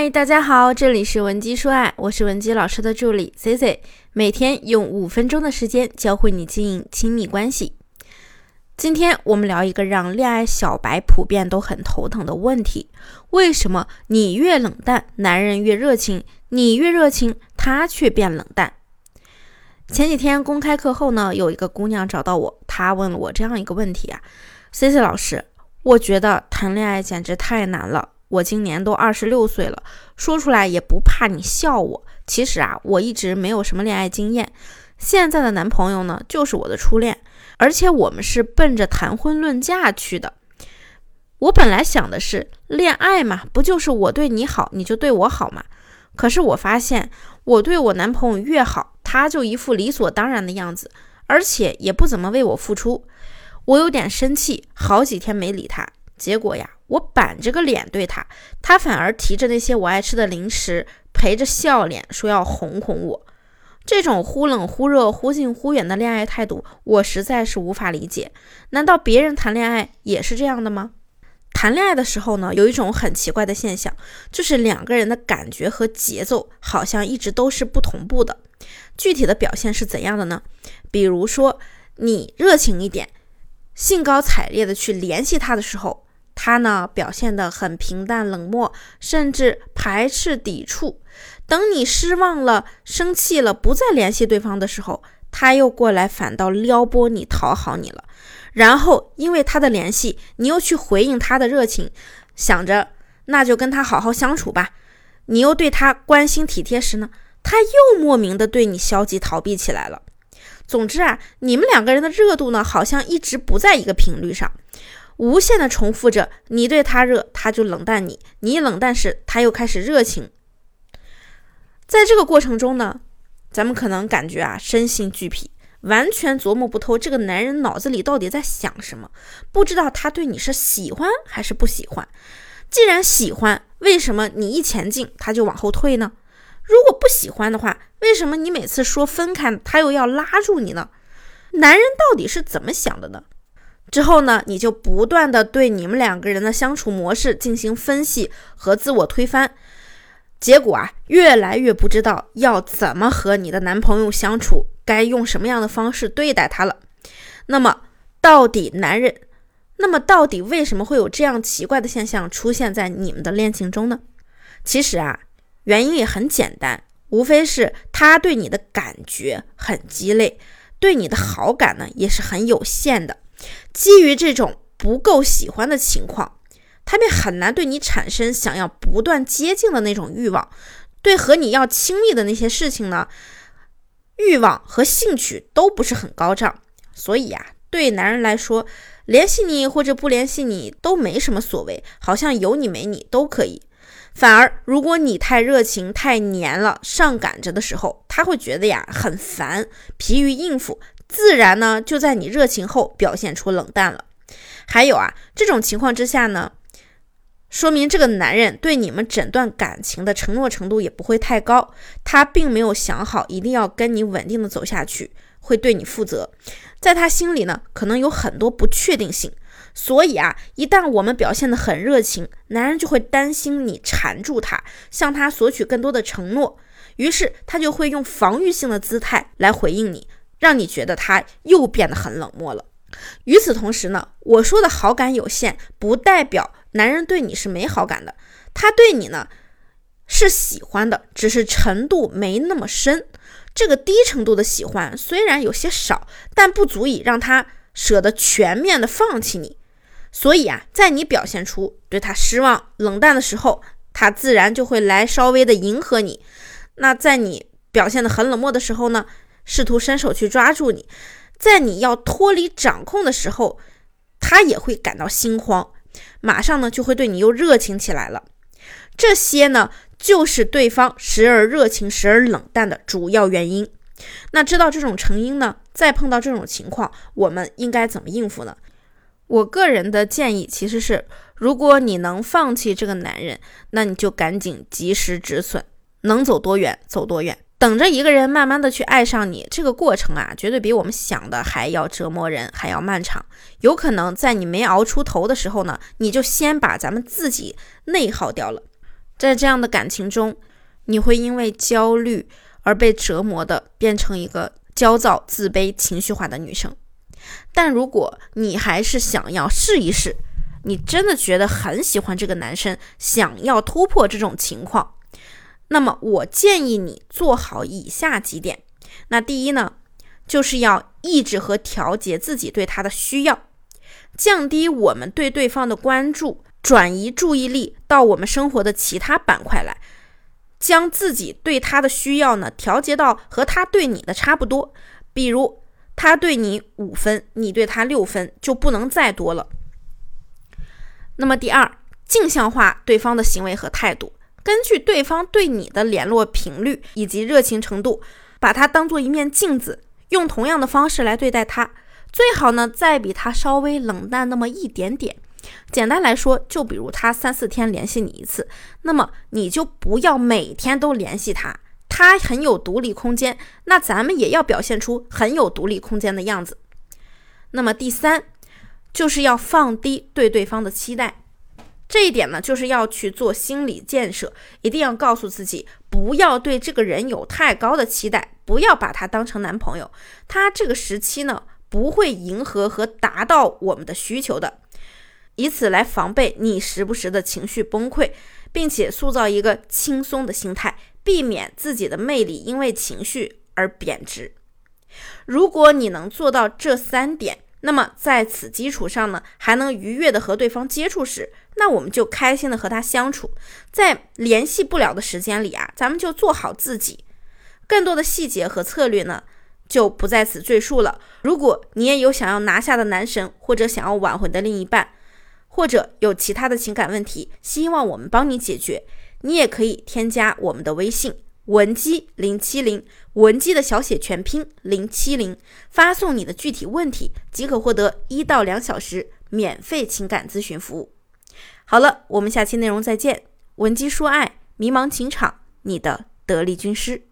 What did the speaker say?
嗨，大家好，这里是文姬说爱，我是文姬老师的助理 C C，每天用五分钟的时间教会你经营亲密关系。今天我们聊一个让恋爱小白普遍都很头疼的问题：为什么你越冷淡，男人越热情；你越热情，他却变冷淡？前几天公开课后呢，有一个姑娘找到我，她问了我这样一个问题啊：“C C 老师，我觉得谈恋爱简直太难了。”我今年都二十六岁了，说出来也不怕你笑我。其实啊，我一直没有什么恋爱经验，现在的男朋友呢，就是我的初恋，而且我们是奔着谈婚论嫁去的。我本来想的是，恋爱嘛，不就是我对你好，你就对我好嘛？可是我发现，我对我男朋友越好，他就一副理所当然的样子，而且也不怎么为我付出。我有点生气，好几天没理他。结果呀。我板着个脸对他，他反而提着那些我爱吃的零食，陪着笑脸说要哄哄我。这种忽冷忽热、忽近忽远的恋爱态度，我实在是无法理解。难道别人谈恋爱也是这样的吗？谈恋爱的时候呢，有一种很奇怪的现象，就是两个人的感觉和节奏好像一直都是不同步的。具体的表现是怎样的呢？比如说，你热情一点，兴高采烈的去联系他的时候。他呢表现得很平淡冷漠，甚至排斥抵触。等你失望了、生气了，不再联系对方的时候，他又过来反倒撩拨你、讨好你了。然后因为他的联系，你又去回应他的热情，想着那就跟他好好相处吧。你又对他关心体贴时呢，他又莫名的对你消极逃避起来了。总之啊，你们两个人的热度呢，好像一直不在一个频率上。无限的重复着，你对他热，他就冷淡你；你冷淡时，他又开始热情。在这个过程中呢，咱们可能感觉啊身心俱疲，完全琢磨不透这个男人脑子里到底在想什么，不知道他对你是喜欢还是不喜欢。既然喜欢，为什么你一前进他就往后退呢？如果不喜欢的话，为什么你每次说分开，他又要拉住你呢？男人到底是怎么想的呢？之后呢，你就不断的对你们两个人的相处模式进行分析和自我推翻，结果啊，越来越不知道要怎么和你的男朋友相处，该用什么样的方式对待他了。那么，到底男人，那么到底为什么会有这样奇怪的现象出现在你们的恋情中呢？其实啊，原因也很简单，无非是他对你的感觉很鸡肋，对你的好感呢也是很有限的。基于这种不够喜欢的情况，他便很难对你产生想要不断接近的那种欲望，对和你要亲密的那些事情呢，欲望和兴趣都不是很高涨。所以呀，对男人来说，联系你或者不联系你都没什么所谓，好像有你没你都可以。反而，如果你太热情、太黏了、上赶着的时候，他会觉得呀很烦，疲于应付。自然呢，就在你热情后表现出冷淡了。还有啊，这种情况之下呢，说明这个男人对你们整段感情的承诺程度也不会太高，他并没有想好一定要跟你稳定的走下去，会对你负责。在他心里呢，可能有很多不确定性。所以啊，一旦我们表现得很热情，男人就会担心你缠住他，向他索取更多的承诺，于是他就会用防御性的姿态来回应你。让你觉得他又变得很冷漠了。与此同时呢，我说的好感有限，不代表男人对你是没好感的。他对你呢是喜欢的，只是程度没那么深。这个低程度的喜欢虽然有些少，但不足以让他舍得全面的放弃你。所以啊，在你表现出对他失望、冷淡的时候，他自然就会来稍微的迎合你。那在你表现的很冷漠的时候呢？试图伸手去抓住你，在你要脱离掌控的时候，他也会感到心慌，马上呢就会对你又热情起来了。这些呢就是对方时而热情时而冷淡的主要原因。那知道这种成因呢，再碰到这种情况，我们应该怎么应付呢？我个人的建议其实是，如果你能放弃这个男人，那你就赶紧及时止损，能走多远走多远。等着一个人慢慢的去爱上你，这个过程啊，绝对比我们想的还要折磨人，还要漫长。有可能在你没熬出头的时候呢，你就先把咱们自己内耗掉了。在这样的感情中，你会因为焦虑而被折磨的变成一个焦躁、自卑、情绪化的女生。但如果你还是想要试一试，你真的觉得很喜欢这个男生，想要突破这种情况，那么我建议你做好以下几点。那第一呢，就是要抑制和调节自己对他的需要，降低我们对对方的关注，转移注意力到我们生活的其他板块来，将自己对他的需要呢调节到和他对你的差不多。比如他对你五分，你对他六分，就不能再多了。那么第二，镜像化对方的行为和态度，根据对方对你的联络频率以及热情程度，把它当做一面镜子，用同样的方式来对待他。最好呢，再比他稍微冷淡那么一点点。简单来说，就比如他三四天联系你一次，那么你就不要每天都联系他。他很有独立空间，那咱们也要表现出很有独立空间的样子。那么第三。就是要放低对对方的期待，这一点呢，就是要去做心理建设，一定要告诉自己，不要对这个人有太高的期待，不要把他当成男朋友，他这个时期呢，不会迎合和达到我们的需求的，以此来防备你时不时的情绪崩溃，并且塑造一个轻松的心态，避免自己的魅力因为情绪而贬值。如果你能做到这三点，那么在此基础上呢，还能愉悦的和对方接触时，那我们就开心的和他相处。在联系不了的时间里啊，咱们就做好自己。更多的细节和策略呢，就不在此赘述了。如果你也有想要拿下的男神，或者想要挽回的另一半，或者有其他的情感问题，希望我们帮你解决，你也可以添加我们的微信。文姬零七零，文姬的小写全拼零七零，发送你的具体问题即可获得一到两小时免费情感咨询服务。好了，我们下期内容再见。文姬说爱，迷茫情场，你的得力军师。